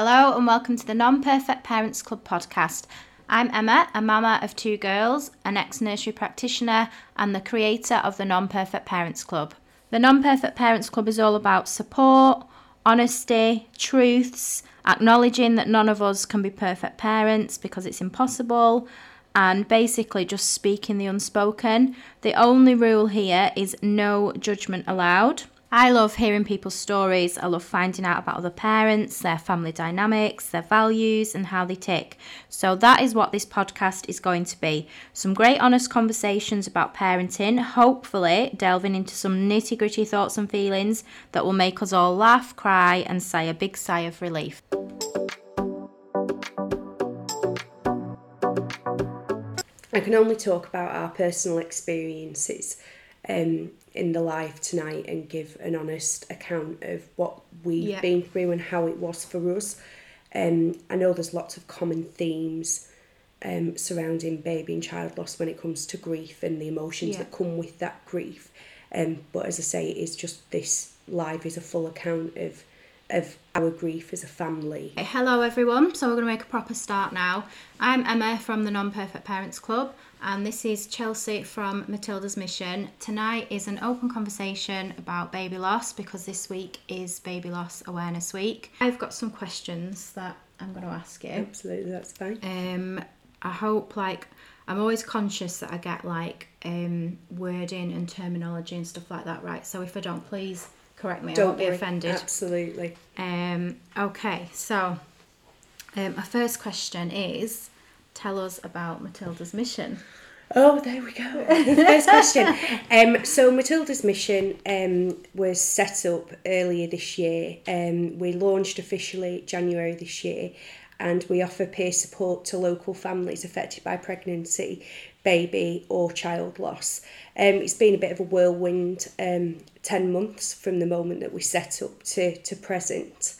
Hello and welcome to the Non Perfect Parents Club podcast. I'm Emma, a mama of two girls, an ex nursery practitioner, and the creator of the Non Perfect Parents Club. The Non Perfect Parents Club is all about support, honesty, truths, acknowledging that none of us can be perfect parents because it's impossible, and basically just speaking the unspoken. The only rule here is no judgment allowed. I love hearing people's stories. I love finding out about other parents, their family dynamics, their values, and how they tick. So, that is what this podcast is going to be some great, honest conversations about parenting, hopefully, delving into some nitty gritty thoughts and feelings that will make us all laugh, cry, and sigh a big sigh of relief. I can only talk about our personal experiences. Um, in the live tonight and give an honest account of what we've Yeah. been through and how it was for us. Um, I know there's lots of common themes um, surrounding baby and child loss when it comes to grief and the emotions Yeah. that come with that grief. Um, but as I say, it is just this live is a full account of of our grief as a family. Hello, everyone. So, we're going to make a proper start now. I'm Emma from the Non Perfect Parents Club, and this is Chelsie from Matilda's Mission. Tonight is an open conversation about baby loss because this week is Baby Loss Awareness Week. I've got some questions that I'm going to ask you. Absolutely, that's fine. Um, I hope, like, I'm always conscious that I get like um, wording and terminology and stuff like that right. So, if I don't, please correct me. Don't won't be offended. Absolutely. Um, okay, so um, our first question is tell us about Matilda's mission. Oh, there we go. First question. Um, so Matilda's mission um, was set up earlier this year. Um, we launched officially January this year, and we offer peer support to local families affected by pregnancy, baby, or child loss. Um, it's been a bit of a whirlwind. Um, Ten months from the moment that we set up to to present.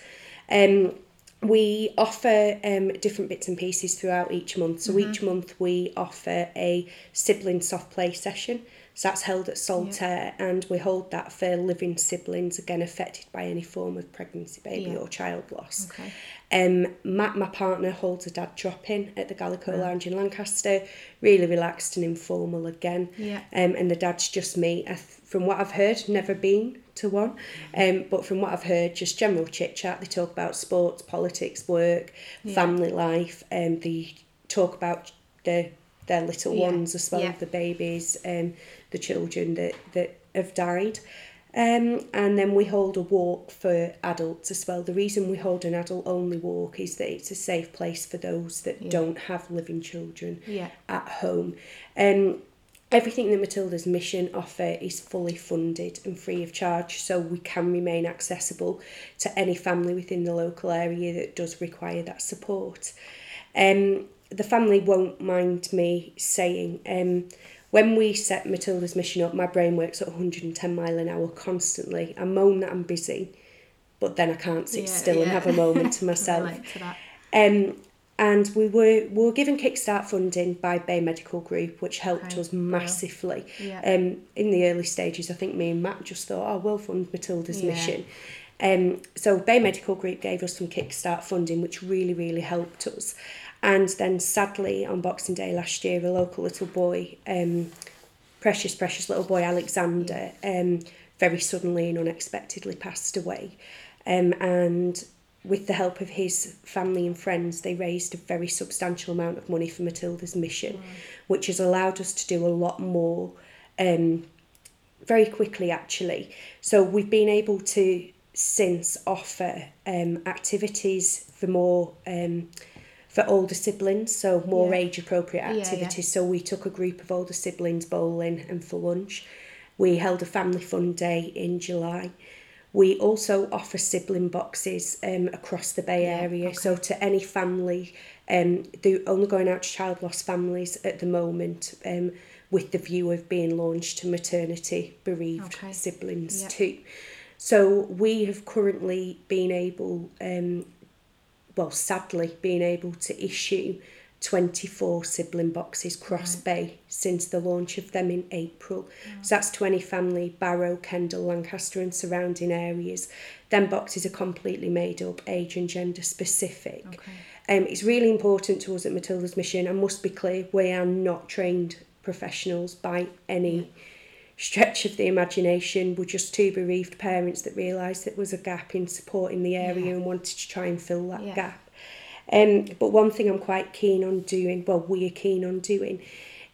We offer um, different bits and pieces throughout each month. So each month we offer a sibling soft play session. So that's held at Salt Ayre, and we hold that for living siblings again affected by any form of pregnancy, baby, Yeah. or child loss. Okay. Um, Matt, my partner, holds a dad drop in at the Gallico Lounge in Lancaster. Really relaxed and informal again. Yeah. Um, and the dad's just me. I from what I've heard, never been to one. Um, but from what I've heard, just general chit chat. They talk about sports, politics, work, Yeah. family life. Um, they talk about their their little Yeah. ones as well, Yeah. the babies, um, the children that that have died. Um, and then we hold a walk for adults as well. The reason we hold an adult only walk is that it's a safe place for those that Yeah. don't have living children Yeah. at home. Um, everything that Matilda's mission offer is fully funded and free of charge, so we can remain accessible to any family within the local area that does require that support. Um, the family won't mind me saying, um, when we set Matilda's mission up, my brain works at 110 mile an hour constantly. I moan that I'm busy, but then I can't sit Yeah, still and have a moment to myself. to. Um, and we were we were given Kickstart funding by Bay Medical Group, which helped Okay, us massively. yeah. Um, in the early stages, I think me and Matt just thought, oh, we'll fund Matilda's Yeah. mission. Um, so Bay Medical Group gave us some Kickstart funding, which really, really helped us. And then sadly, on Boxing Day last year, a local little boy, um, precious, precious little boy Alexander, um, very suddenly and unexpectedly passed away. Um, and with the help of his family and friends, they raised a very substantial amount of money for Matilda's mission, which has allowed us to do a lot more um, very quickly, actually. So we've been able to since offer um, activities for more. Um, for older siblings, so more Yeah. age appropriate Yeah, yeah. activities. So we took a group of older siblings bowling and for lunch. We held a family fun day in July. We also offer sibling boxes um, across the Bay Yeah, Area. So to any family, um, they're only going out to child loss families at the moment um, with the view of being launched to maternity bereaved Okay. siblings Yeah. too. So we have currently been able, um, well, sadly, been able to issue 24 sibling boxes cross bay since the launch of them in April. So that's 20 family, Barrow, Kendal, Lancaster and surrounding areas. Then boxes are completely made up, age and gender specific. Okay. Um, it's really important to us at Matilda's Mission. I must be clear, we are not trained professionals by any stretch of the imagination. We're just two bereaved parents that realised there was a gap in support in the area Yeah. and wanted to try and fill that Yeah. gap. Um, but one thing I'm quite keen on doing, well, we are keen on doing,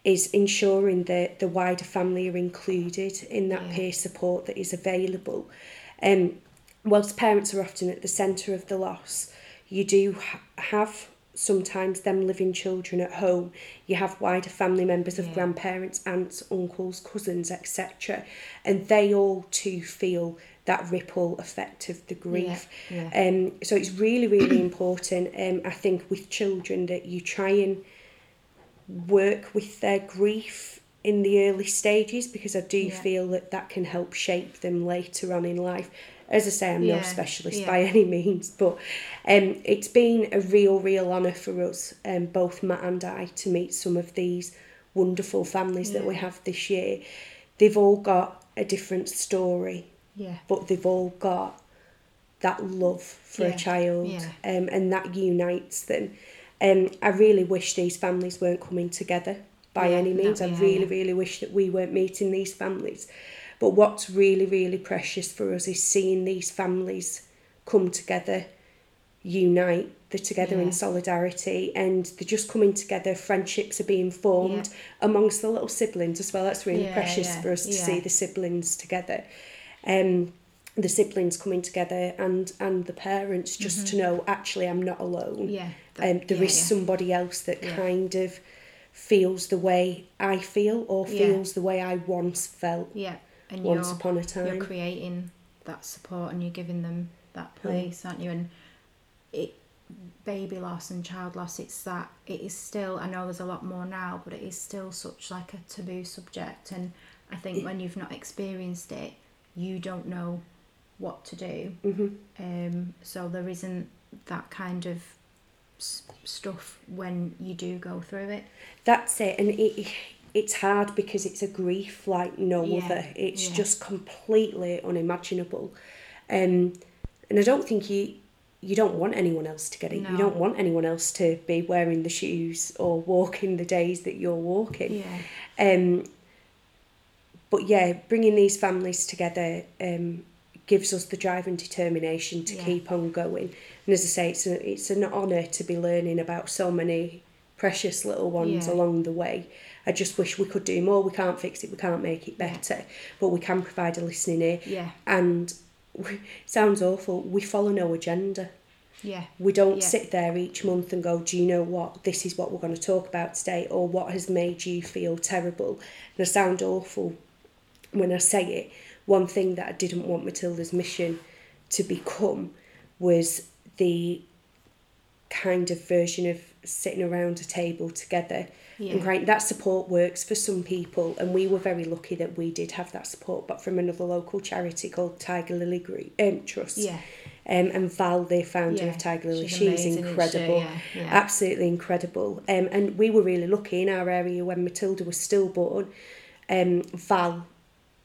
is ensuring that the wider family are included in that Yeah. peer support that is available. Um, whilst parents are often at the centre of the loss, you do ha- have sometimes them living children at home. You have wider family members of Yeah. grandparents, aunts, uncles, cousins, etc. And they all too feel that ripple effect of the grief. Yeah, Um, so it's really, really important, um, I think, with children that you try and work with their grief in the early stages because I do Yeah. feel that that can help shape them later on in life. As I say, I'm no specialist yeah. by any means, but um, it's been a real, real honour for us, um, both Matt and I, to meet some of these wonderful families that we have this year. They've all got a different story, Yeah. but they've all got that love for Yeah, a child yeah. um, and that unites them. Um, I really wish these families weren't coming together by Yeah, any means. I really, really wish that we weren't meeting these families. But what's really, really precious for us is seeing these families come together, unite, they're together in solidarity, and they're just coming together. Friendships are being formed amongst the little siblings as well. That's really Yeah, precious yeah, for us to yeah. see the siblings together. Um, the siblings coming together and and the parents just to know actually I'm not alone. Mm-hmm. Yeah. Um, there is yeah, yeah. somebody else that Yeah. kind of feels the way I feel or Yeah. feels the way I once felt Yeah. And once you're, upon a time. you're creating that support and you're giving them that place, aren't you? And it baby loss and child loss, it's that it is still I know there's a lot more now, but it is still such like a taboo subject and I think when you've not experienced it, you don't know what to do. hmm Um, so there isn't that kind of stuff when you do go through it. That's it, and it it's hard because it's a grief like no Yeah, other. It's yeah. just completely unimaginable, um, and I don't think you you don't want anyone else to get it. You don't want anyone else to be wearing the shoes or walking the days that you're walking. Yeah. Um, but yeah, bringing these families together um, gives us the drive and determination to Yeah. keep on going. And as I say, it's a, it's an honour to be learning about so many precious little ones Yeah. along the way. I just wish we could do more. We can't fix it, we can't make it better, but we can provide a listening ear. Yeah. And we, sounds awful, we follow no agenda. Yeah. We don't Yeah. sit there each month and go, Do you know what? This is what we're going to talk about today, or what has made you feel terrible. And I sound awful when I say it. One thing that I didn't want Matilda's mission to become was the kind of version of sitting around a table together Yeah. and crying. That support works for some people, and we were very lucky that we did have that support, but from another local charity called Tiger Lily Group, um, Trust. Yeah. Um, and Val, the founder Yeah, of Tiger Lily, she's she's, amazing, isn't she? incredible, Yeah, yeah. absolutely incredible. Um, and we were really lucky in our area when Matilda was stillborn. Um, Val,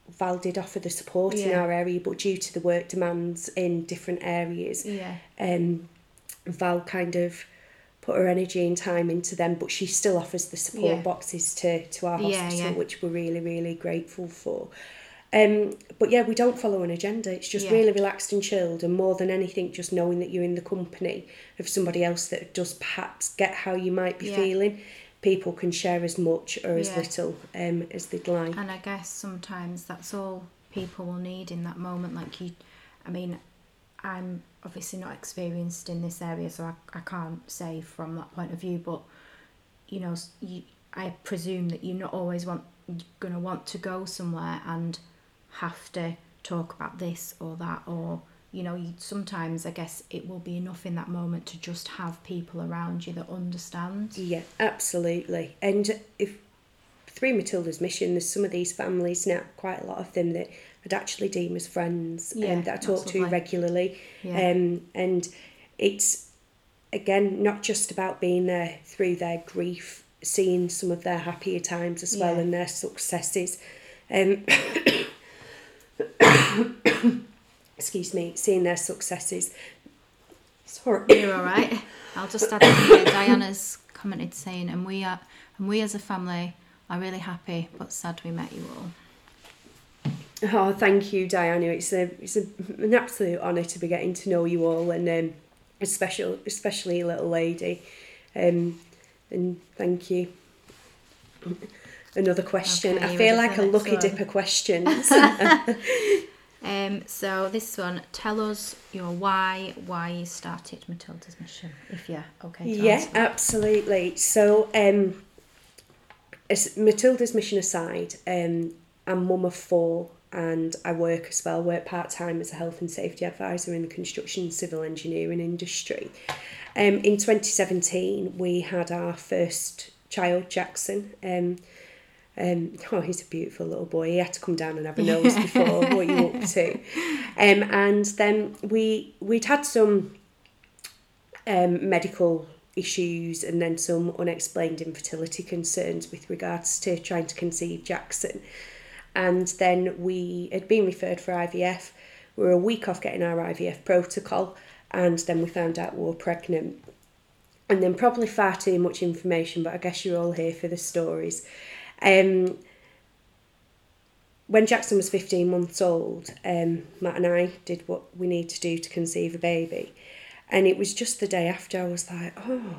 Val did offer the support in our area, but due to the work demands in different areas, Yeah. um, Val kind of put her energy and time into them, but she still offers the support Yeah. boxes to, to our Yeah, hospital, yeah. which we're really, really grateful for. Um, but yeah, we don't follow an agenda. It's just Yeah. really relaxed and chilled, and more than anything, just knowing that you're in the company of somebody else that does perhaps get how you might be Yeah. feeling. People can share as much or as Yeah. little um, as they'd like. And I guess sometimes that's all people will need in that moment. Like you, I mean, I'm obviously not experienced in this area, so I, I can't say from that point of view. But you know, you, I presume that you're not always want going to want to go somewhere and have to talk about this or that, or you know, you, sometimes I guess it will be enough in that moment to just have people around you that understand. Yeah, absolutely. And if through Matilda's mission, there's some of these families now, quite a lot of them that I'd actually deem as friends Yeah, and that I talk to lovely. regularly. Yeah. Um, and it's again, not just about being there through their grief, seeing some of their happier times as well Yeah. and their successes. Um, excuse me, seeing their successes. Sorry. You're all right. I'll just add here. Diana's commented saying, "And we are, and we as a family are really happy, but sad we met you all." Oh, thank you, Diana. It's a it's a, an absolute honour to be getting to know you all, and um, especially especially little lady. Um, and thank you. Another question. Okay, I feel like a lucky one? dipper questions. Um, so this one, tell us your why, why you started Matilda's mission, if you're okay. To yeah, absolutely. So, um, as Matilda's mission aside, um, I'm mum of four and I work as well, work part time as a health and safety advisor in the construction and civil engineering industry. Um, in 2017, we had our first child, Jackson. Um, um, oh, he's a beautiful little boy. He had to come down and have a nose before. what you up to? Um, and then we we'd had some um, medical issues and then some unexplained infertility concerns with regards to trying to conceive Jackson. And then we had been referred for IVF. We were a week off getting our IVF protocol, and then we found out we were pregnant. And then probably far too much information, but I guess you're all here for the stories. Um, when Jackson was 15 months old, um, Matt and I did what we need to do to conceive a baby. And it was just the day after I was like, oh,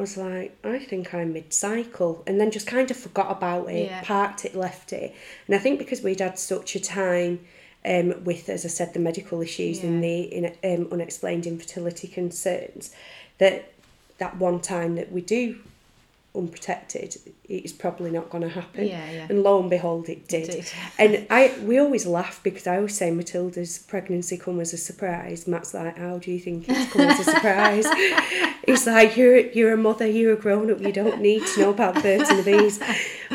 was like, I think I'm mid cycle. And then just kind of forgot about it, Yeah. parked it, left it. And I think because we'd had such a time um, with, as I said, the medical issues and the in, um, unexplained infertility concerns, that that one time that we do unprotected, it's probably not going to happen. Yeah, yeah. And lo and behold, it did. did. And I we always laugh because I always say Matilda's pregnancy come as a surprise. Matt's like, how do you think it's come as a surprise? He's like, you're you're a mother, you're a grown up, you don't need to know about birds and the bees.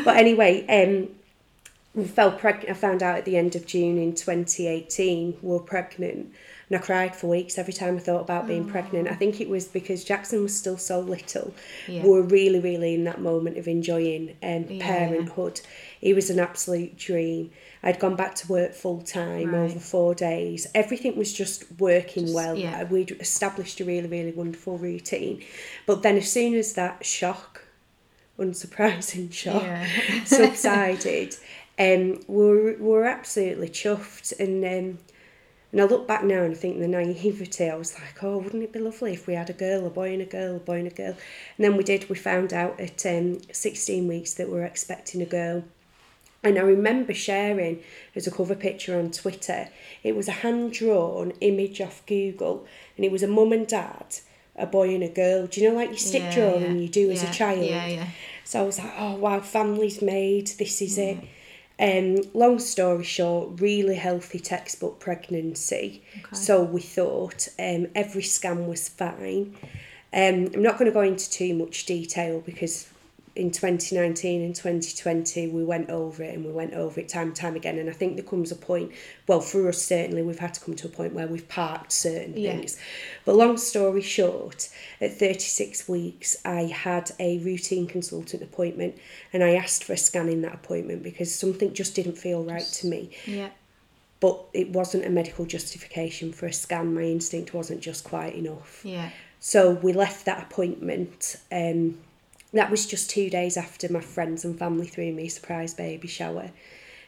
But anyway, um, we fell pregnant. I found out at the end of June in 2018 we were pregnant. And I cried for weeks every time I thought about being pregnant. I think it was because Jackson was still so little. Yeah. We were really, really in that moment of enjoying um, Yeah. parenthood. He was an absolute dream. I'd gone back to work full time Right. over four days. Everything was just working Just- well. yeah. We'd established a really, really wonderful routine. But then, as soon as that shock, unsurprising shock, Yeah. subsided, um, we were, we were absolutely chuffed. And um, and I look back now and I think the naivety, I was like, oh, wouldn't it be lovely if we had a girl, a boy and a girl, a boy and a girl? And then we did, we found out at um, 16 weeks that we were expecting a girl. And I remember sharing as a cover picture on Twitter, it was a hand drawn image off Google, and it was a mum and dad, a boy and a girl. Do you know, like you stick Yeah, drawing yeah. you do as a child? Yeah, yeah. So I was like, oh wow, family's made, this is it. Um, long story short, really healthy textbook pregnancy. Okay. So we thought um, every scan was fine. Um, I'm not going to go into too much detail because in 2019 and 2020 we went over it and we went over it time and time again and I think there comes a point well for us certainly we've had to come to a point where we've parked certain Yeah. things but long story short at 36 weeks I had a routine consultant appointment and I asked for a scan in that appointment because something just didn't feel right to me Yeah. but it wasn't a medical justification for a scan my instinct wasn't just quite enough Yeah. so we left that appointment. Um, that was just two days after my friends and family threw me a surprise baby shower.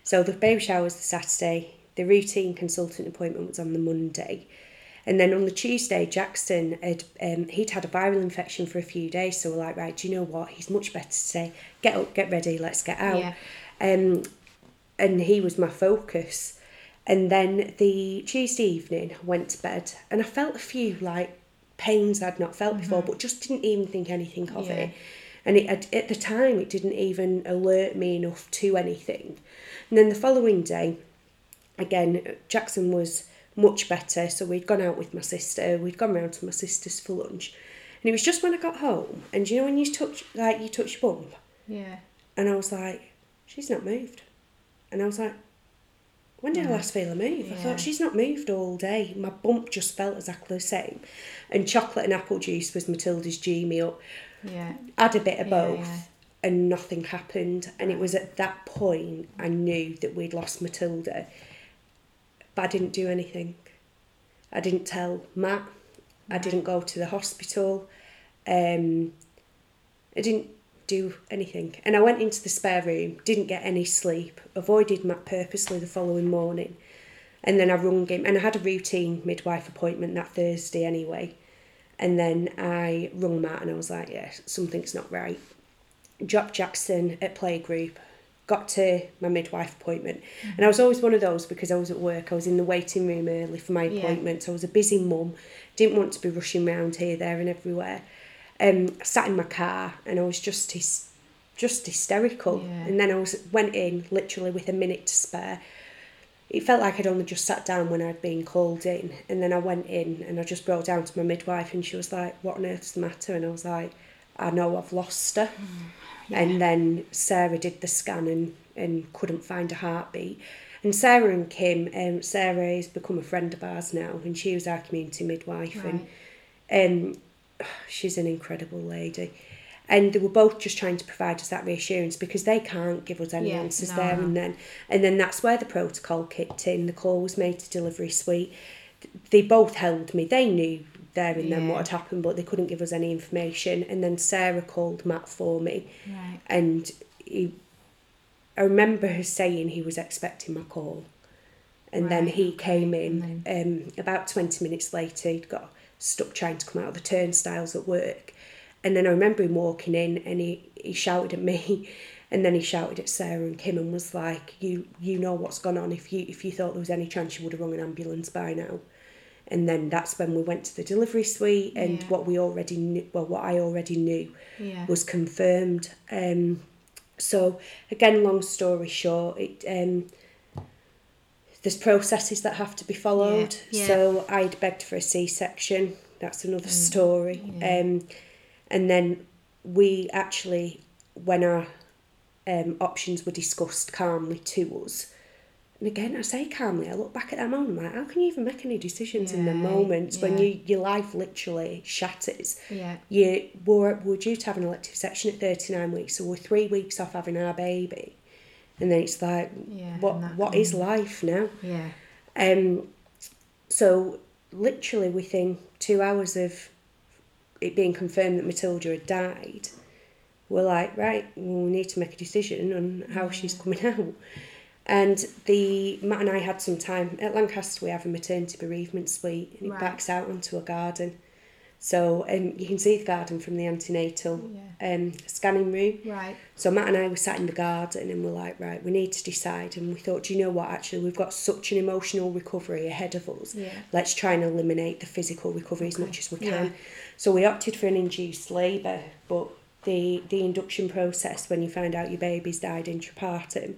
So the baby shower was the Saturday. The routine consultant appointment was on the Monday. And then on the Tuesday, Jackson had um, he'd had a viral infection for a few days. So we're like, right, do you know what? He's much better today. Get up, get ready, let's get out. Yeah. Um, and he was my focus. And then the Tuesday evening, I went to bed and I felt a few like pains I'd not felt before, but just didn't even think anything of Mm-hmm. Yeah. it. And it, at, at the time, it didn't even alert me enough to anything. And then the following day, again, Jackson was much better. So we'd gone out with my sister. We'd gone round to my sister's for lunch, and it was just when I got home. And you know when you touch like you touch your bum, Yeah. and I was like, she's not moved, and I was like, when did I last feel a move? I thought, she's not moved all day. My bump just felt exactly the same. And chocolate and apple juice was Matilda's G me up. Yeah. Add a bit of Yeah, both. yeah. And nothing happened. And it was at that point I knew that we'd lost Matilda. But I didn't do anything. I didn't tell Matt. I didn't go to the hospital. Um, I didn't do anything. And I went into the spare room, didn't get any sleep, avoided Matt purposely the following morning. And then I rung him, and I had a routine midwife appointment that Thursday anyway. And then I rung Matt and I was like, yeah, something's not right. Dropped Jackson at playgroup, got to my midwife appointment. And I was always one of those because I was at work, I was in the waiting room early for my Yeah. appointment. I was a busy mum, didn't want to be rushing around here, there, and everywhere. Um, I sat in my car and I was just hys- just hysterical. Yeah. And then I was went in literally with a minute to spare. It felt like I'd only just sat down when I'd been called in, and then I went in and I just broke down to my midwife, and she was like, "What on earth's the matter?" And I was like, "I know I've lost her." And then Sarah did the scan and, and couldn't find a heartbeat. And Sarah and Kim, um, Sarah has become a friend of ours now, and she was our community midwife, Right. and um, she's an incredible lady. And they were both just trying to provide us that reassurance because they can't give us any Yeah, answers no, there and then. And then that's where the protocol kicked in. The call was made to delivery suite. They both held me. They knew there and then what had happened, but they couldn't give us any information. And then Sarah called Matt for me Right. and he, I remember her saying he was expecting my call, and then he came in. Um, about twenty minutes later, he'd got stuck trying to come out of the turnstiles at work, and then I remember him walking in, and he, he shouted at me, and then he shouted at Sarah and Kim, and was like, "You you know what's gone on. If you if you thought there was any chance, you would have rung an ambulance by now." And then that's when we went to the delivery suite, and Yeah. what we already knew, well, what I already knew Yeah. was confirmed. Um, so again, long story short, it um, there's processes that have to be followed. Yeah. So I'd begged for a C-section. That's another story. yeah. Um, and then we actually, when our um, options were discussed calmly to us. And again, I say calmly, I look back at that moment, I'm like, how can you even make any decisions in the Yeah, moments when yeah. you, your life literally shatters? Yeah. you were, were due to have an elective section at 39 weeks, so we're three weeks off having our baby. And then it's like, Yeah, what what is life now? Yeah. Um, so literally within two hours of it being confirmed that Matilda had died, we're like, right, well, we need to make a decision on how mm. she's coming out. And the Matt and I had some time at Lancaster. We have a maternity bereavement suite, and it Right. backs out onto a garden. So um, you can see the garden from the antenatal um, scanning room. Right. So Matt and I were sat in the garden and we're like, right, we need to decide. And we thought, do you know what? Actually, we've got such an emotional recovery ahead of us. Yeah. Let's try and eliminate the physical recovery as much as we Yeah. can. So we opted for an induced labour, but the the induction process when you find out your baby's died intrapartum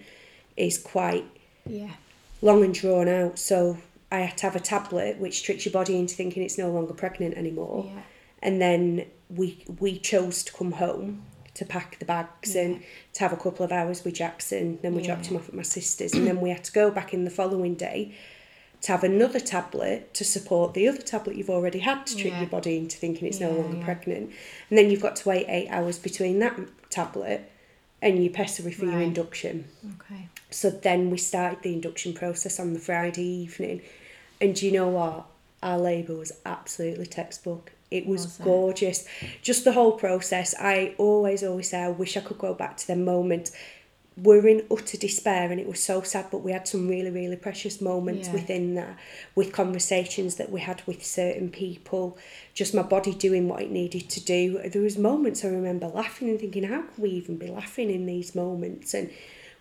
is quite Yeah. long and drawn out. So I had to have a tablet which tricks your body into thinking it's no longer pregnant anymore. Yeah. And then we we chose to come home to pack the bags and to have a couple of hours with Jackson. Then we dropped him off at my sister's, and then we had to go back in the following day to have another tablet to support the other tablet you've already had to trick Yeah. your body into thinking it's no longer yeah. pregnant. And then you've got to wait eight hours between that tablet and your pessary for your induction. Okay. So then we started the induction process on the Friday evening. And do you know what? Our labour was absolutely textbook. It was, it? gorgeous. Just the whole process. I always, always say I wish I could go back to them moment. We're in utter despair and it was so sad, but we had some really, really precious moments Yeah. within that with conversations that we had with certain people, just my body doing what it needed to do. There was moments I remember laughing and thinking, how can we even be laughing in these moments? And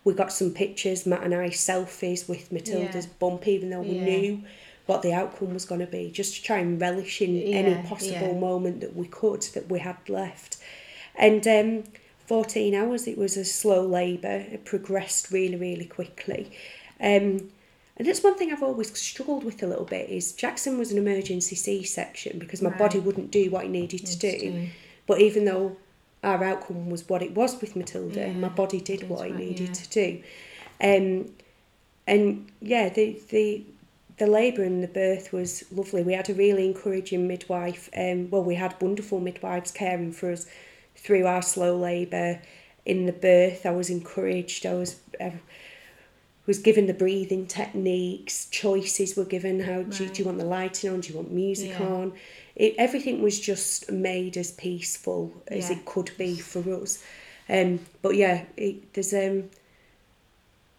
we got some pictures, Matt and I, selfies with Matilda's Yeah. bump, even though we Yeah. knew what the outcome was going to be, just to try and relish in any possible yeah. moment that we could, that we had left. And um, 14 hours, it was a slow labour, it progressed really, really quickly. Um, and that's one thing I've always struggled with a little bit is Jackson was an emergency C-section because my Right. body wouldn't do what it needed to do. But even though our outcome was what it was with Matilda, Yeah, my body did what it what- needed yeah. to do. Um, and yeah, the the the labour and the birth was lovely. We had a really encouraging midwife. Um, well, we had wonderful midwives caring for us through our slow labour. In the birth, I was encouraged. I was I was given the breathing techniques. Choices were given. How do, you, do you want the lighting on? Do you want music Yeah. on? It, everything was just made as peaceful as Yeah. it could be for us. Um, but yeah, it, there's um,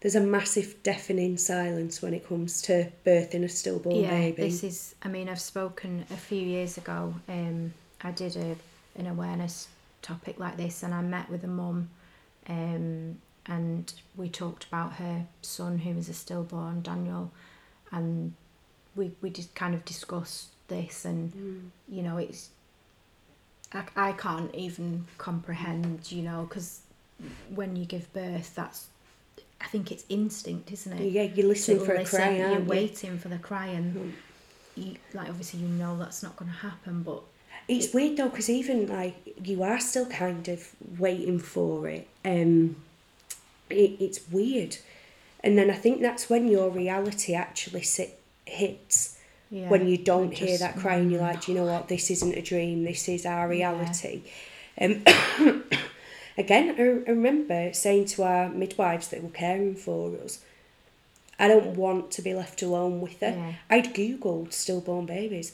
there's a massive deafening silence when it comes to birthing a stillborn yeah, baby. this is. I mean, I've spoken a few years ago. Um, I did a an awareness topic like this, and I met with a mum, um, and we talked about her son who was a stillborn, Daniel, and we we just kind of discussed this, and Mm. you know, it's. I, I can't even comprehend, you know, because when you give birth, that's. I think it's instinct, isn't it? yeah, you're listening to for a listen, cry, You're you? waiting for the cry, and Mm. you, like obviously you know that's not going to happen, but It's weird though, because even like you are still kind of waiting for it. Um, it, it's weird, and then I think that's when your reality actually sit, hits. yeah, when you don't it hear that cry and you're mm, like, Do you know what, this isn't a dream, this is our Yeah. reality. Um, again, I, I remember saying to our midwives that were caring for us, I don't want to be left alone with her. Yeah. I'd Googled stillborn babies.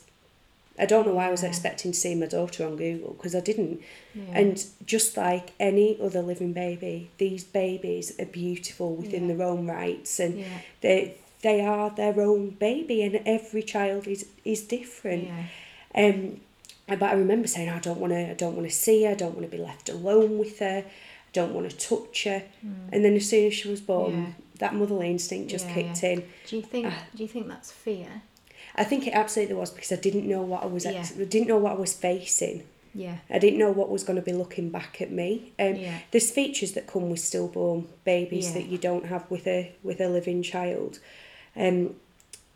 I don't know why I was Yeah. expecting to see my daughter on Google because I didn't. yeah. And just like any other living baby, these babies are beautiful within their own rights and they they are their own baby and every child is is different um but I remember saying I don't want to I don't want to see her I don't want to be left alone with her I don't want to touch her and then as soon as she was born Mm. Yeah. that motherly instinct just Yeah, kicked yeah. in Do you think? Ah. do you think that's fear? I think it absolutely was because I didn't know what I was. I didn't know what I was facing Yeah, I didn't know what was going to be looking back at me. Um, Yeah. There's features that come with stillborn babies that you don't have with a with a living child. Um,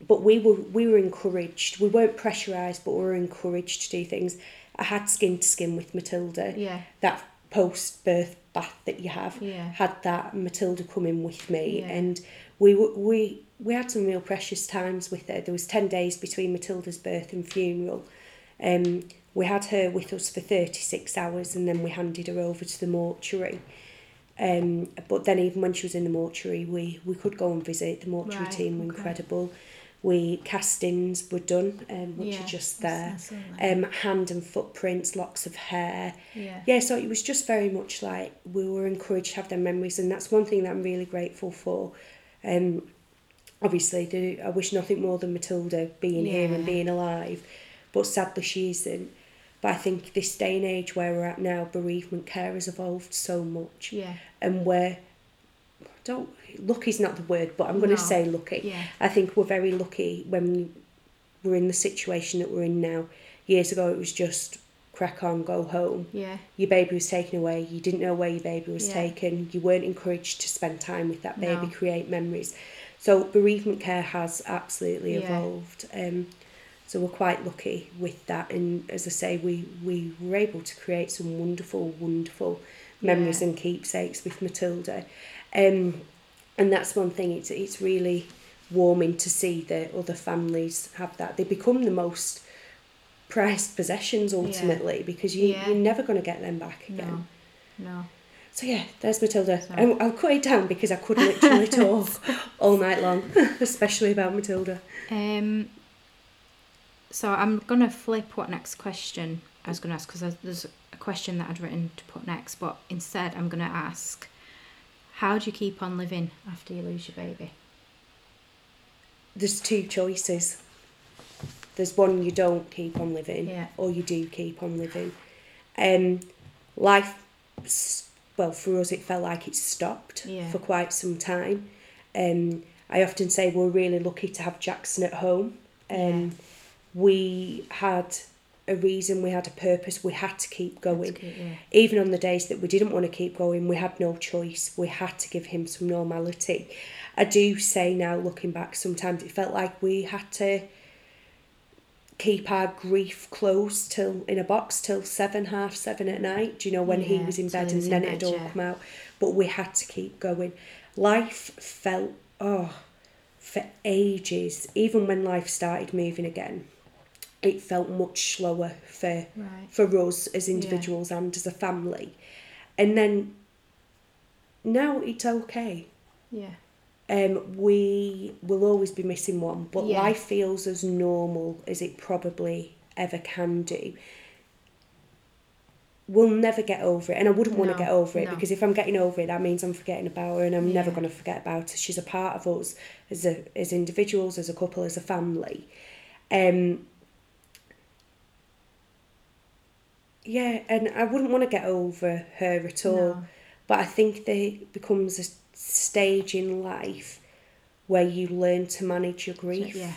but we were we were encouraged. We weren't pressurised, but we were encouraged to do things. I had skin to skin with Matilda. yeah, That post birth bath that you have Yeah. had that Matilda come in with me, Yeah. and we were we we had some real precious times with her. There was ten days between Matilda's birth and funeral. Um, we had her with us for 36 hours and then we handed her over to the mortuary. Um, but then even when she was in the mortuary, we, we could go and visit. The mortuary Right, team were okay. incredible. We castings were done, um, which Yeah, are just there. Um, hand and footprints, locks of hair. yeah, Yeah, so it was just very much like we were encouraged to have their memories, and that's one thing that I'm really grateful for. Um, obviously, the, I wish nothing more than Matilda being here and being alive, but sadly she isn't. But I think this day and age where we're at now, bereavement care has evolved so much, yeah, and where don't lucky's not the word, but I'm going No. to say lucky. yeah, I think we're very lucky when we're in the situation that we're in now. Years ago, it was just crack on, go home yeah, your baby was taken away, you didn't know where your baby was Yeah. taken, you weren't encouraged to spend time with that baby, No. create memories. So bereavement care has absolutely Yeah. evolved. Um, so we're quite lucky with that, and as I say, we we were able to create some wonderful, wonderful memories Yeah. and keepsakes with Matilda, um, and that's one thing. It's it's really warming to see that other families have that. They become the most prized possessions ultimately because you, Yeah. you're never going to get them back again. no, no. So yeah, there's Matilda. And I'll cut it down because I could literally talk all night long, especially about Matilda. Um, so I'm gonna flip what next question I was gonna ask because there's a question that I'd written to put next, but instead I'm gonna ask, how do you keep on living after you lose your baby? There's two choices. There's one you don't keep on living, Yeah. or you do keep on living. Um, life, well, for us, it felt like it stopped Yeah. for quite some time. Um, I often say we're really lucky to have Jackson at home. Um, We had a reason, we had a purpose, we had to keep going. Good, yeah. even on the days that we didn't want to keep going, we had no choice. We had to give him some normality. I do say now, looking back, sometimes it felt like we had to keep our grief closed till in a box till seven, half seven at night. Do you know when he was in bed and then it'd all yeah. come out? But we had to keep going. Life felt oh for ages, even when life started moving again, it felt much slower for Right. for us as individuals and as a family. And then now it's okay. Yeah. Um, we will always be missing one, but Yeah. life feels as normal as it probably ever can do. We'll never get over it, and I wouldn't want to get over it no. because if I'm getting over it, that means I'm forgetting about her, and I'm never going to forget about her. She's a part of us as a, as individuals, as a couple, as a family. Um, yeah, and I wouldn't want to get over her at all. No. But I think there becomes a stage in life where you learn to manage your grief. Yeah.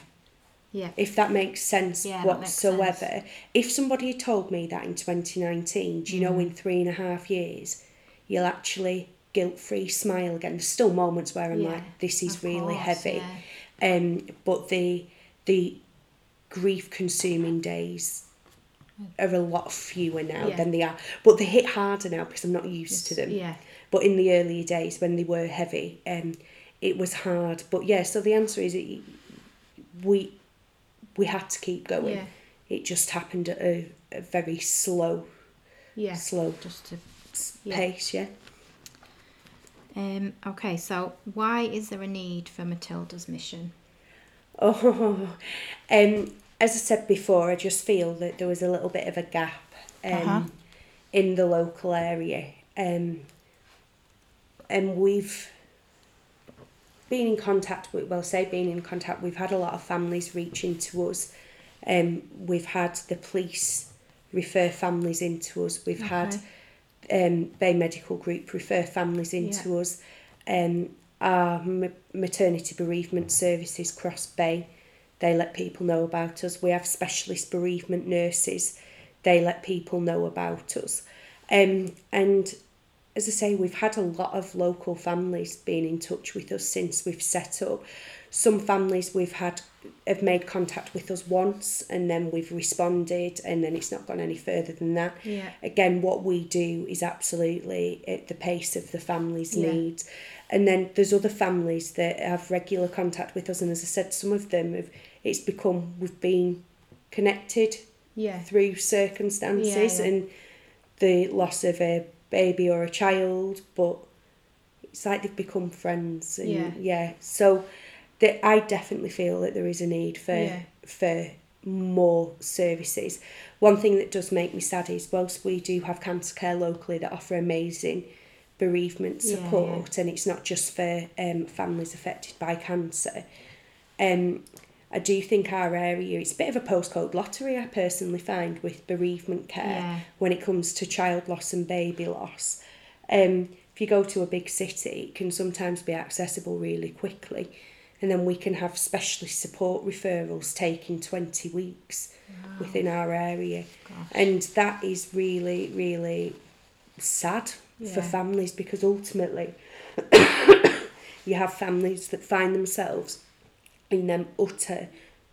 Yeah. If that makes sense Yeah, that makes whatsoever. sense. If somebody had told me that in 2019, do you know Mm. in three and a half years, you'll actually guilt free smile again? There's still moments where I'm Yeah, like, this is really course, heavy. yeah. Um, but the the grief consuming days are a lot fewer now Yeah. than they are. But they hit harder now because I'm not used to them. Yeah. But in the earlier days when they were heavy, um, it was hard. But yeah, so the answer is it, we we had to keep going. Yeah. It just happened at a, a very slow Yeah. slow Just to. Yeah. pace. Yeah. Um. Okay. So, why is there a need for Matilda's mission? Oh, um, as I said before, I just feel that there was a little bit of a gap um, Uh-huh. in the local area. Um, and we've been in contact with, well, say being in contact, we've had a lot of families reaching to us. Um, we've had the police refer families into us. We've had um, Bay Medical Group refer families into us. Um, our ma- maternity bereavement services cross Bay, they let people know about us. We have specialist bereavement nurses, they let people know about us. Um, and as I say, we've had a lot of local families being in touch with us since we've set up. Some families we've had have made contact with us once and then we've responded and then it's not gone any further than that. Yeah. Again, what we do is absolutely at the pace of the family's Yeah. needs. And then there's other families that have regular contact with us and as I said, some of them have it's become we've been connected Yeah. through circumstances Yeah, yeah. and the loss of a baby or a child, but it's like they've become friends. And Yeah. yeah. So that I definitely feel that there is a need for Yeah. for more services. One thing that does make me sad is whilst we do have cancer care locally that offer amazing bereavement Yeah, support and it's not just for um, families affected by cancer. Um, I do think our area, it's a bit of a postcode lottery, I personally find, with bereavement care Yeah. when it comes to child loss and baby loss. Um, if you go to a big city, it can sometimes be accessible really quickly. And then we can have specialist support referrals taking 20 weeks within our area. Gosh. And that is really, really sad for families because ultimately you have families that find themselves in them utter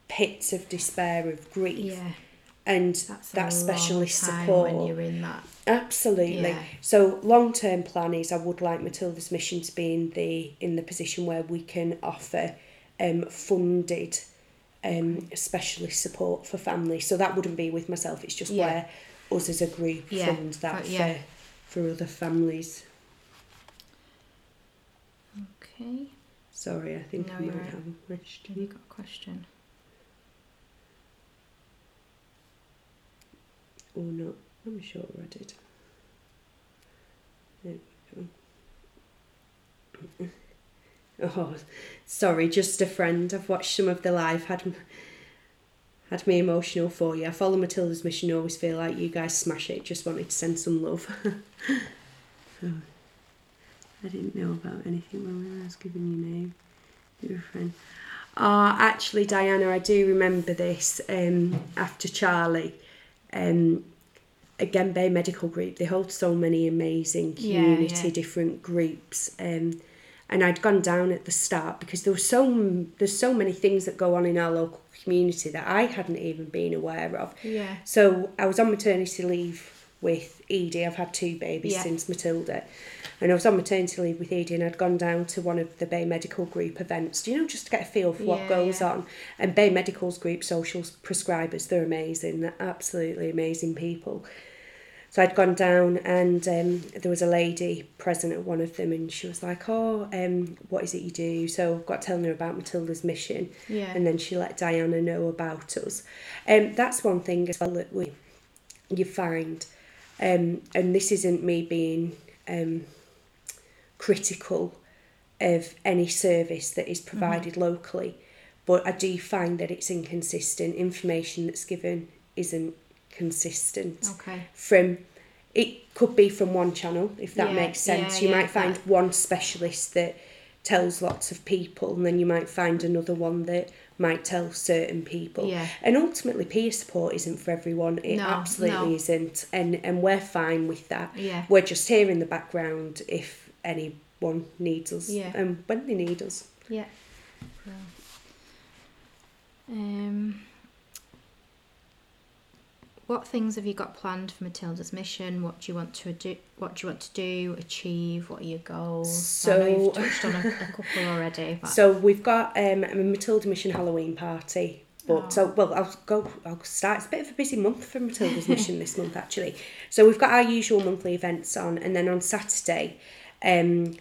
pits of despair of grief Yeah. and That's that specialist support when you're in that. absolutely Yeah. so long term plan is i would like matilda's mission to be in the in the position where we can offer um funded um specialist support for families so that wouldn't be with myself it's just Yeah. where us as a group Yeah, fund that yeah. for for other families Okay. sorry i think No, i might right. have a question Have you got a question? or not i'm sure i did there we go Oh, sorry, just a friend. I've watched some of the live. Had had me emotional for you. I follow Matilda's mission. Always feel like you guys smash it. Just wanted to send some love. so, I didn't know about anything when I was giving you name. You're a friend. Ah, actually, Diana, I do remember this. Um, after Charlie, um, again, Bay Medical Group. They hold so many amazing Yeah, community, yeah. different groups. Um, and I'd gone down at the start because there was so there's so many things that go on in our local community that I hadn't even been aware of. Yeah. So I was on maternity leave with Edie. I've had two babies Yeah. since Matilda. And I was on maternity leave with Edie and I'd gone down to one of the Bay Medical Group events, you know, just to get a feel for what Yeah, goes yeah. on. And Bay Medical's group social prescribers, they're amazing. They're absolutely amazing people. So I'd gone down and um, there was a lady present at one of them and she was like, oh, um, what is it you do? So I've got telling her about Matilda's mission Yeah. and then she let Diana know about us. Um, that's one thing as well that we you find, um, and this isn't me being um, critical of any service that is provided locally, but I do find that it's inconsistent. Information that's given isn't consistent Okay. from it could be from one channel if that Yeah, makes sense yeah, you yeah, might find one specialist that tells lots of people and then you might find another one that might tell certain people Yeah. and ultimately peer support isn't for everyone it No, absolutely no. isn't and and we're fine with that Yeah. we're just here in the background if anyone needs us Yeah. and when they need us Yeah. Well, Um, what things have you got planned for Matilda's mission? What do you want to do? What do you want to do? Achieve? What are your goals? I know you've So- touched on a, a couple already. But So we've got um, a Matilda Mission Halloween party. But Oh. so well, I'll go. I'll start. It's a bit of a busy month for Matilda's Mission this month actually. So we've got our usual monthly events on, and then on Saturday, um,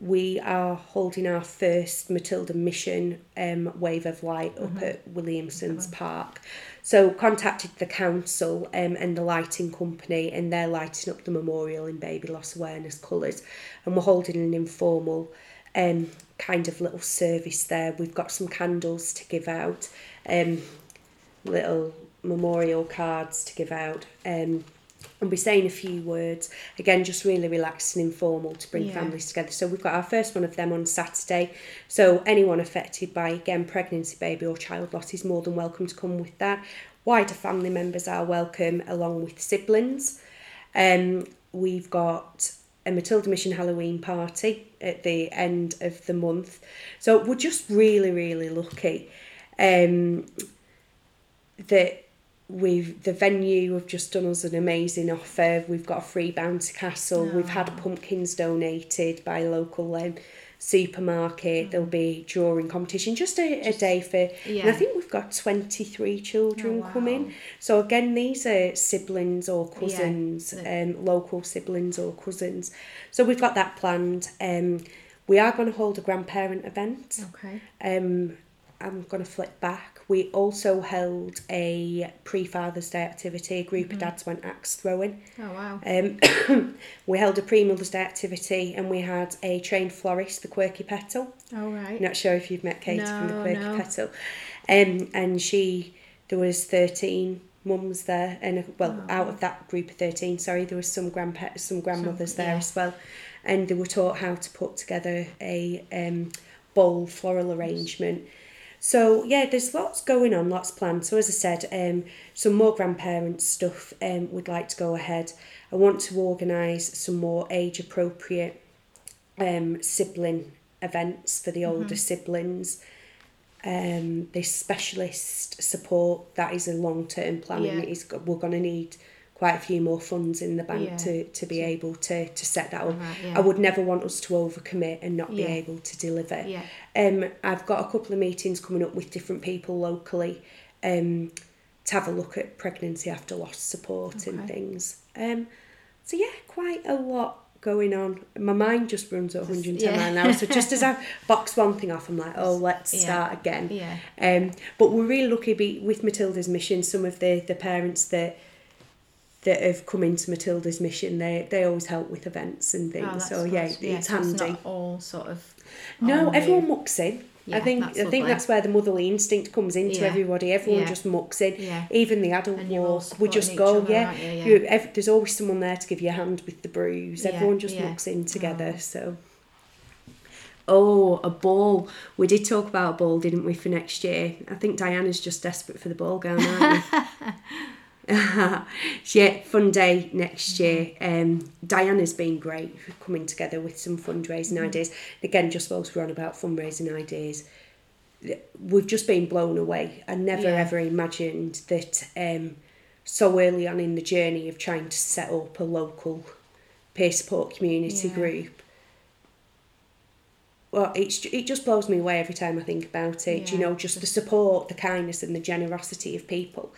we are holding our first Matilda Mission um, Wave of Light up at Williamson's Park. So contacted the council um, and the lighting company, and they're lighting up the memorial in baby loss awareness colours, and we're holding an informal um, kind of little service there. We've got some candles to give out, um, little memorial cards to give out. Um, and be saying a few words. Again just really relaxed and informal to bring Yeah. families together. So we've got our first one of them on saturday. So anyone affected by again pregnancy baby or child loss is more than welcome to come with that. Wider family members are welcome along with siblings. Um, we've got a Matilda Mission Halloween party at the end of the month. So we're just really, really lucky um, that we've the venue have just done us an amazing offer. We've got a free bouncy castle. We've had pumpkins donated by a local um, supermarket. There'll be drawing competition. Just a, a day for. And I think we've got twenty three children Oh, wow. coming. So again, these are siblings or cousins, The- um, local siblings or cousins. So we've got that planned. Um, we are going to hold a grandparent event. okay. Um, I'm going to flip back. We also held a pre Father's Day activity. A group of dads went axe throwing. Oh wow. Um, we held a pre Mother's Day activity and we had a trained florist, the Quirky Petal. All right. Not sure if you've met Katie from the Quirky no. Petal. Um, and she, there was 13 mums there, and well, Oh. out of that group of 13, sorry, there was some grandpa, some grandmothers there yeah. as well. And they were taught how to put together a um, bowl floral arrangement. So yeah, there's lots going on, lots planned. So as I said, um, some more grandparents stuff um, would like to go ahead. I want to organise some more age appropriate um, sibling events for the older siblings. Um, this specialist support that is a long term plan, and it is we're going to need quite a few more funds in the bank Yeah. to, to be able to, to set that up. Right, yeah. I would never want us to overcommit and not be able to deliver. Yeah. Um, I've got a couple of meetings coming up with different people locally um, to have a look at pregnancy after loss support and things. Um, so yeah, quite a lot going on. My mind just runs at 110 yeah. mile an hour. So just as I box one thing off, I'm like, oh, let's Yeah. start again. Yeah. Um, but we're really lucky be, with Matilda's mission. Some of the, the parents that that have come into Matilda's mission, they they always help with events and things. Oh, so yeah, it's so handy. It's not all sort of. No, on everyone mucks in. I think that's I think lovely. that's where the motherly instinct comes into Yeah. everybody. Everyone Yeah. just mucks in. Yeah. Even the adult walk, we just go. other, yeah, you? Yeah. You- there's always someone there to give you a hand with the bruise. Yeah, Everyone just yeah. mucks in oh. together. Oh. So. Oh, a ball. We did talk about a ball, didn't we, for next year? I think Diana's just desperate for the ball gown, aren't we? yeah, fun day next year. Um, Diana's been great for coming together with some fundraising ideas. Again, just whilst we're on about fundraising ideas, we've just been blown away. I never Yeah. ever imagined that um, so early on in the journey of trying to set up a local peer support community Yeah. group. Well, it's it just blows me away every time I think about it. You know, just the support, the kindness, and the generosity of people.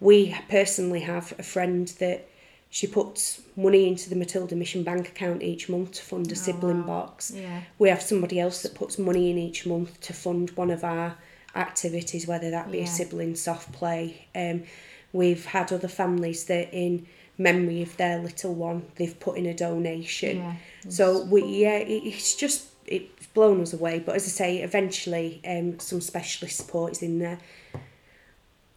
We personally have a friend that she puts money into the Matilda Mission bank account each month to fund a sibling box. Yeah. We have somebody else that puts money in each month to fund one of our activities, whether that be Yeah. a sibling soft play. Um, we've had other families that, in memory of their little one, they've put in a donation. Yeah. So we, yeah, it, it's just it's blown us away. But as I say, eventually, um, some specialist support is in there.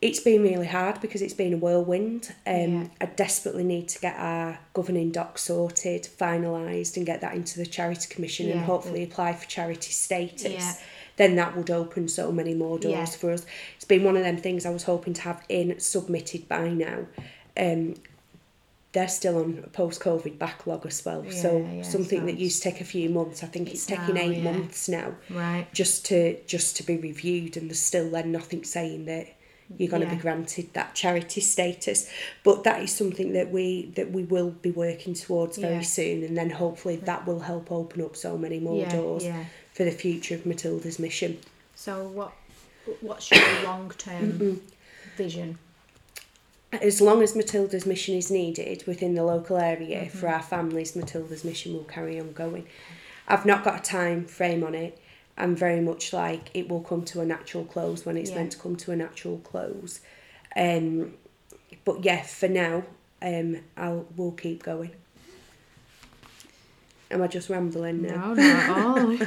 It's been really hard because it's been a whirlwind. Um, Yeah. I desperately need to get our governing doc sorted, finalised, and get that into the charity commission, and Yeah, hopefully apply for charity status. Yeah. Then that would open so many more doors Yeah. for us. It's been one of them things I was hoping to have in submitted by now. Um, they're still on post-COVID backlog as well. so Yeah, yeah, something so that used to take a few months, I think it's, It's taking now, eight yeah. months now Right. just to just to be reviewed and there's still then nothing saying that you're going to Yeah. be granted that charity status but that is something that we that we will be working towards very Yeah. soon and then hopefully that will help open up so many more Yeah, doors for the future of Matilda's mission So what what's your long term vision? as long as Matilda's mission is needed within the local area Mm-hmm. for our families, Matilda's mission will carry on going. I've not got a time frame on it. I'm very much like it will come to a natural close when it's Yeah. meant to come to a natural close. Um, but yeah, for now, um, I'll we'll keep going. Am I just rambling now? No, not at all.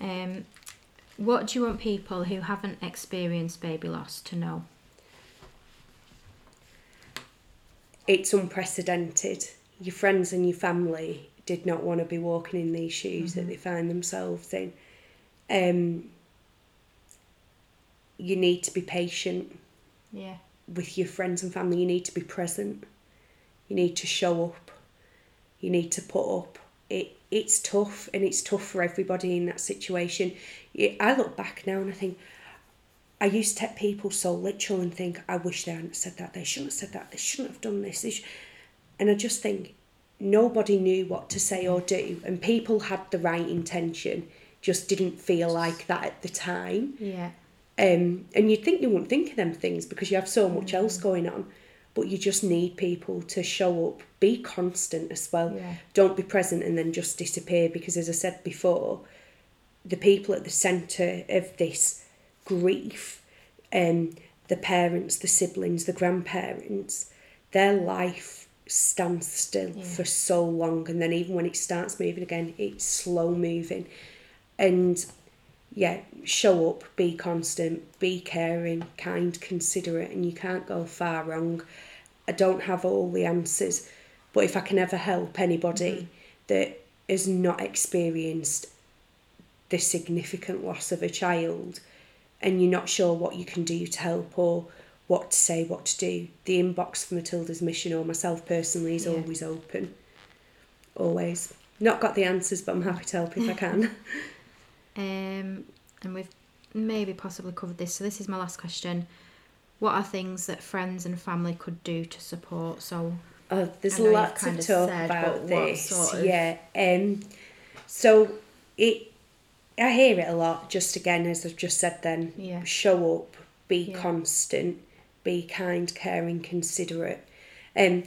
um, what do you want people who haven't experienced baby loss to know? it's unprecedented. Your friends and your family did not want to be walking in these shoes that they find themselves in. Um, you need to be patient Yeah. with your friends and family. You need to be present. You need to show up. You need to put up. It it's tough and it's tough for everybody in that situation. It, I look back now and I think I used to take people so literal and think I wish they hadn't said that. They shouldn't have said that. They shouldn't have done this. Sh-. And I just think nobody knew what to say or do, and people had the right intention, just didn't feel like that at the time. Yeah. Um, and you'd think you wouldn't think of them things because you have so much else going on. But you just need people to show up, be constant as well. Yeah. Don't be present and then just disappear because, as I said before, the people at the centre of this grief, um, the parents, the siblings, the grandparents, their life stands still Yeah. for so long. And then even when it starts moving again, it's slow moving. And yeah, show up, be constant, be caring, kind, considerate, and you can't go far wrong. I don't have all the answers, but if I can ever help anybody mm-hmm. that has not experienced the significant loss of a child and you're not sure what you can do to help or what to say, what to do, the inbox for Matilda's mission or myself personally is Yeah. always open. Always. Not got the answers, but I'm happy to help if I can. Um, and we've maybe possibly covered this. So this is my last question. What are things that friends and family could do to support? So Oh, there's I know you've lots of talk said, about this. sort of- Yeah. Um. So it, I hear it a lot. Just again, as I've just said, then Yeah. show up, be Yeah. constant, be kind, caring, considerate. Um.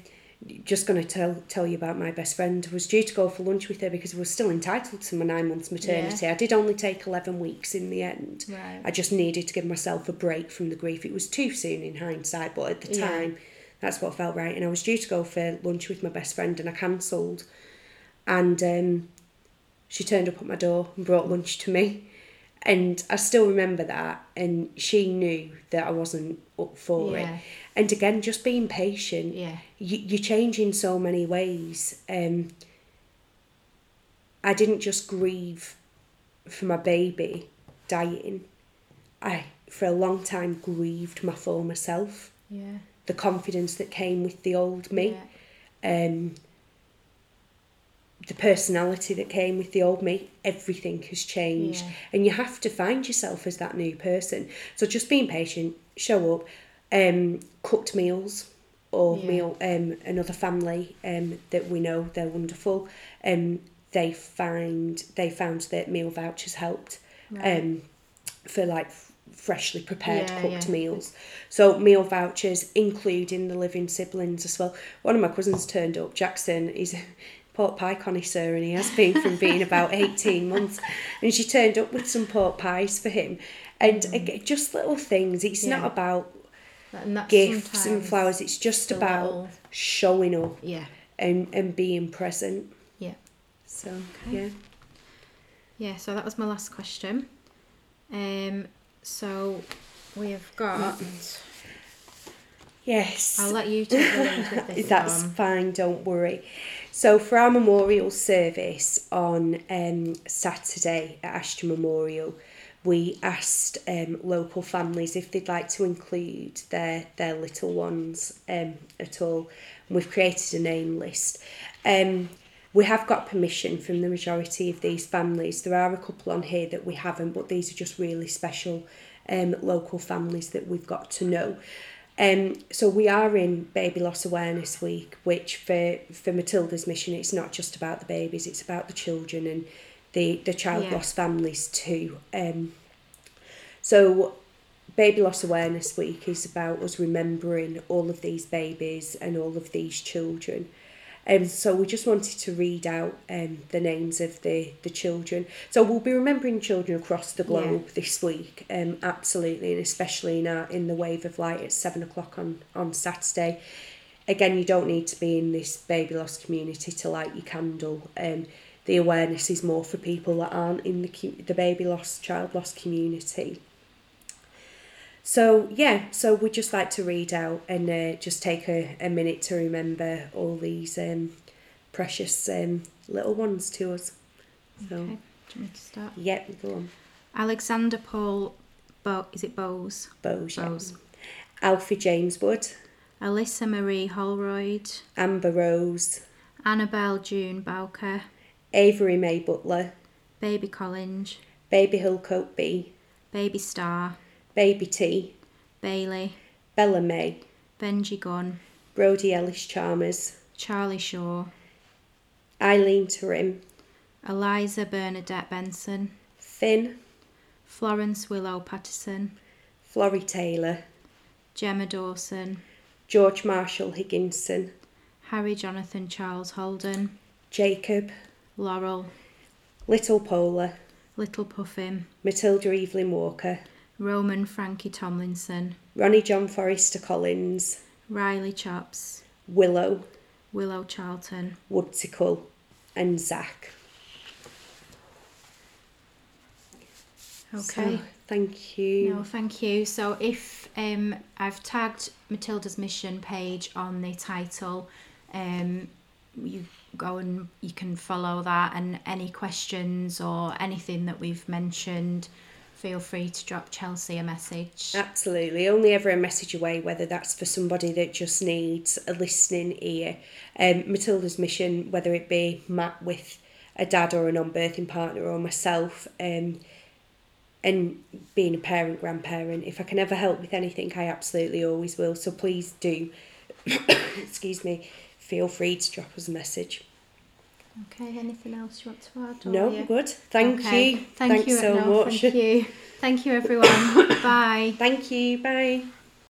Just going to tell tell you about my best friend. I was due to go for lunch with her because I was still entitled to my nine months maternity. I did only take eleven weeks in the end. Right. I just needed to give myself a break from the grief. It was too soon in hindsight, but at the Yeah. time, that's what felt right. And I was due to go for lunch with my best friend, and I cancelled. And um, she turned up at my door and brought lunch to me. And I still remember that. And she knew that I wasn't up for Yeah. it. And again, just being patient. Yeah. You, you change in so many ways. Um, I didn't just grieve for my baby dying. I, for a long time, grieved my former self. yeah, The confidence that came with the old me um, the personality that came with the old me, everything has changed. Yeah. And you have to find yourself as that new person. So just being patient, show up. um, cooked meals or Yeah. meal um, another family um, that we know they're wonderful. Um, they find they found that meal vouchers helped um, for like freshly prepared Yeah, cooked yeah. meals. So meal vouchers, including the living siblings as well. One of my cousins turned up. Jackson, he's pork pie connoisseur, and he has been from being about eighteen months. And she turned up with some pork pies for him, and ag- just little things. It's Mm. Yeah. not about And gifts and flowers. It's just about little- showing up Yeah, and and being present. yeah. So Okay. yeah. Yeah, so that was my last question. Um, so we have got. Yes. I'll let you take the lead with this That's one. fine, don't worry. So for our memorial service on um, Saturday at Ashton Memorial, we asked um, local families if they'd like to include their their little ones um, at all. We've created a name list. Um, we have got permission from the majority of these families. There are a couple on here that we haven't, but these are just really special um, local families that we've got to know. Um, so we are in Baby Loss Awareness Week, which for for Matilda's mission, it's not just about the babies; it's about the children and the the child Yeah. loss families too. Um, so Baby Loss Awareness Week is about us remembering all of these babies and all of these children. Um, so we just wanted to read out um, the names of the, the children. So we'll be remembering children across the globe this week, um, absolutely, and especially in our, in the Wave of Light at seven o'clock on, on Saturday. Again, you don't need to be in this baby loss community to light your candle. Um, the awareness is more for people that aren't in the the baby loss, child loss community. So yeah, so we'd just like to read out and uh, just take a, a minute to remember all these um, precious um, little ones to us. So Okay, do you want me to start? yep, go on. Alexander Paul, Bo- is it Bowes? Bose, yeah. Bowes. Alfie James Wood, Alyssa Marie Holroyd, Amber Rose, Annabelle June Bowker, Avery May Butler, Baby Collins, Baby Hillcoat B, Baby Star, Baby T, Bailey, Bella May, Benji Gunn, Brody Ellis Chalmers, Charlie Shaw, Eileen Turim, Eliza Bernadette Benson, Finn, Florence Willow Patterson, Florrie Taylor, Gemma Dawson, George Marshall Higginson, Harry Jonathan Charles Holden, Jacob, Laurel, Little Polar, Little Puffin, Matilda Evelyn Walker, Roman Frankie Tomlinson, Ronnie John Forrester Collins, Riley Chops, Willow, Willow Charlton. Woodsicle, and Zach. Okay. So, thank you. No, thank you. So if um, I've tagged Matilda's mission page on the title, um, you go and you can follow that. And any questions or anything that we've mentioned, feel free to drop Chelsie a message. Absolutely. Only ever a message away, whether that's for somebody that just needs a listening ear. Um, Matilda's mission, whether it be Matt with a dad or a non birthing partner or myself, um, and being a parent, grandparent, if I can ever help with anything, I absolutely always will. So please do, excuse me, feel free to drop us a message. Okay. Anything else you want to add? No, you- good. Thank Okay, you. Thank Thanks you. so no, much. Thank you. Thank you, everyone. Bye. Thank you. Bye.